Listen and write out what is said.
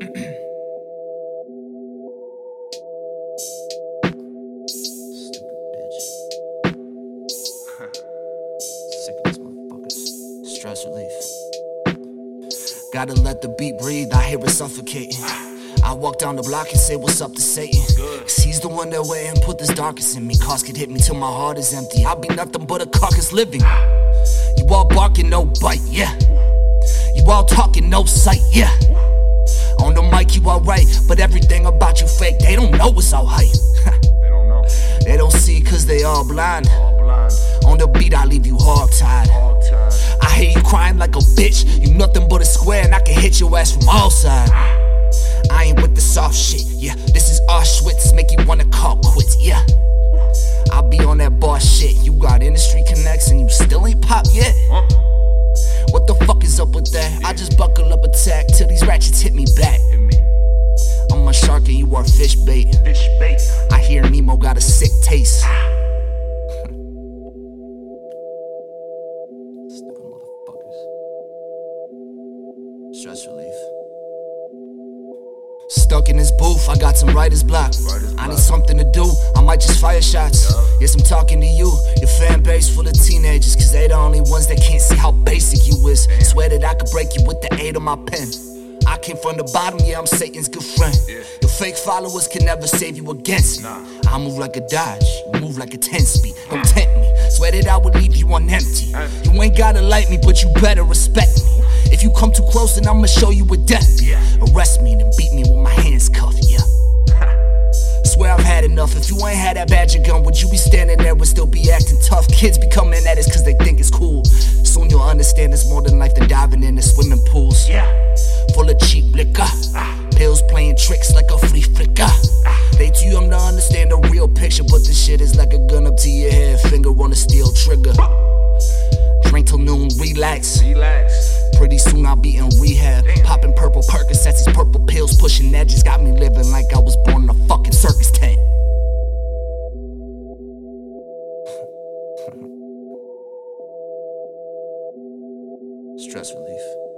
Stress relief. Gotta let the beat breathe, I hear it suffocating. I walk down the block and say, What's up to Satan? Cause he's the one that went and put this darkness in me. Casket hit me till my heart is empty. I'll be nothing but a carcass living. You all barking, no bite, yeah. You all talking, no sight, yeah. On the mic, you alright, but everything about you fake. They don't know it's all hype. They don't know. they don't see cause they all blind. All blind. On the beat, I leave you hog tied. I hear you crying like a bitch. You nothing but a square, and I can hit your ass from all sides. I ain't with the soft shit, yeah. This is Auschwitz, make you wanna call quits, yeah. I'll be on that boss shit. You got industry connects and you still ain't pop yet. Huh? With that? I just buckle up attack till these ratchets hit me back. I'm a shark and you are fish bait. Fish bait. I hear Nemo got a sick taste. Ah. Stupid motherfuckers. Stress relief. Stuck in this booth, I got some writer's block. Writer's I need something to do, I might just fire shots. Yeah. Yes, I'm talking to you, your fan base full of teenagers, cause they the only ones that can't see how basic you is. Swear that I could break you with the aid of my pen. I came from the bottom, yeah, I'm Satan's good friend. Yeah. Your fake followers can never save you against me. Nah. I move like a Dodge, you move like a 10 speed. Don't tempt me. Swear that I would leave you on empty. Empty. You ain't gotta like me, but you better respect me. If you come too close, then I'ma show you a death. Yeah. Arrest me, then beat me with my hands cuffed, yeah. Swear I've had enough. If you ain't had that badger gun, would you be standing there and still be acting tough? Kids be coming at us cause they think it's cool. Soon you'll understand it's more than life than diving in the swimming pools. Yeah. Full of cheap liquor. Pills playing tricks like a free flicker. They too young to understand the real picture, but this shit is like a gun up to your head, finger on the steel trigger. Drink till noon, relax. Relax. Pretty soon I'll be in rehab. Popping purple Percocets, these purple pills, pushing edges. Got me living like I was born in a fucking circus tent. Stress relief.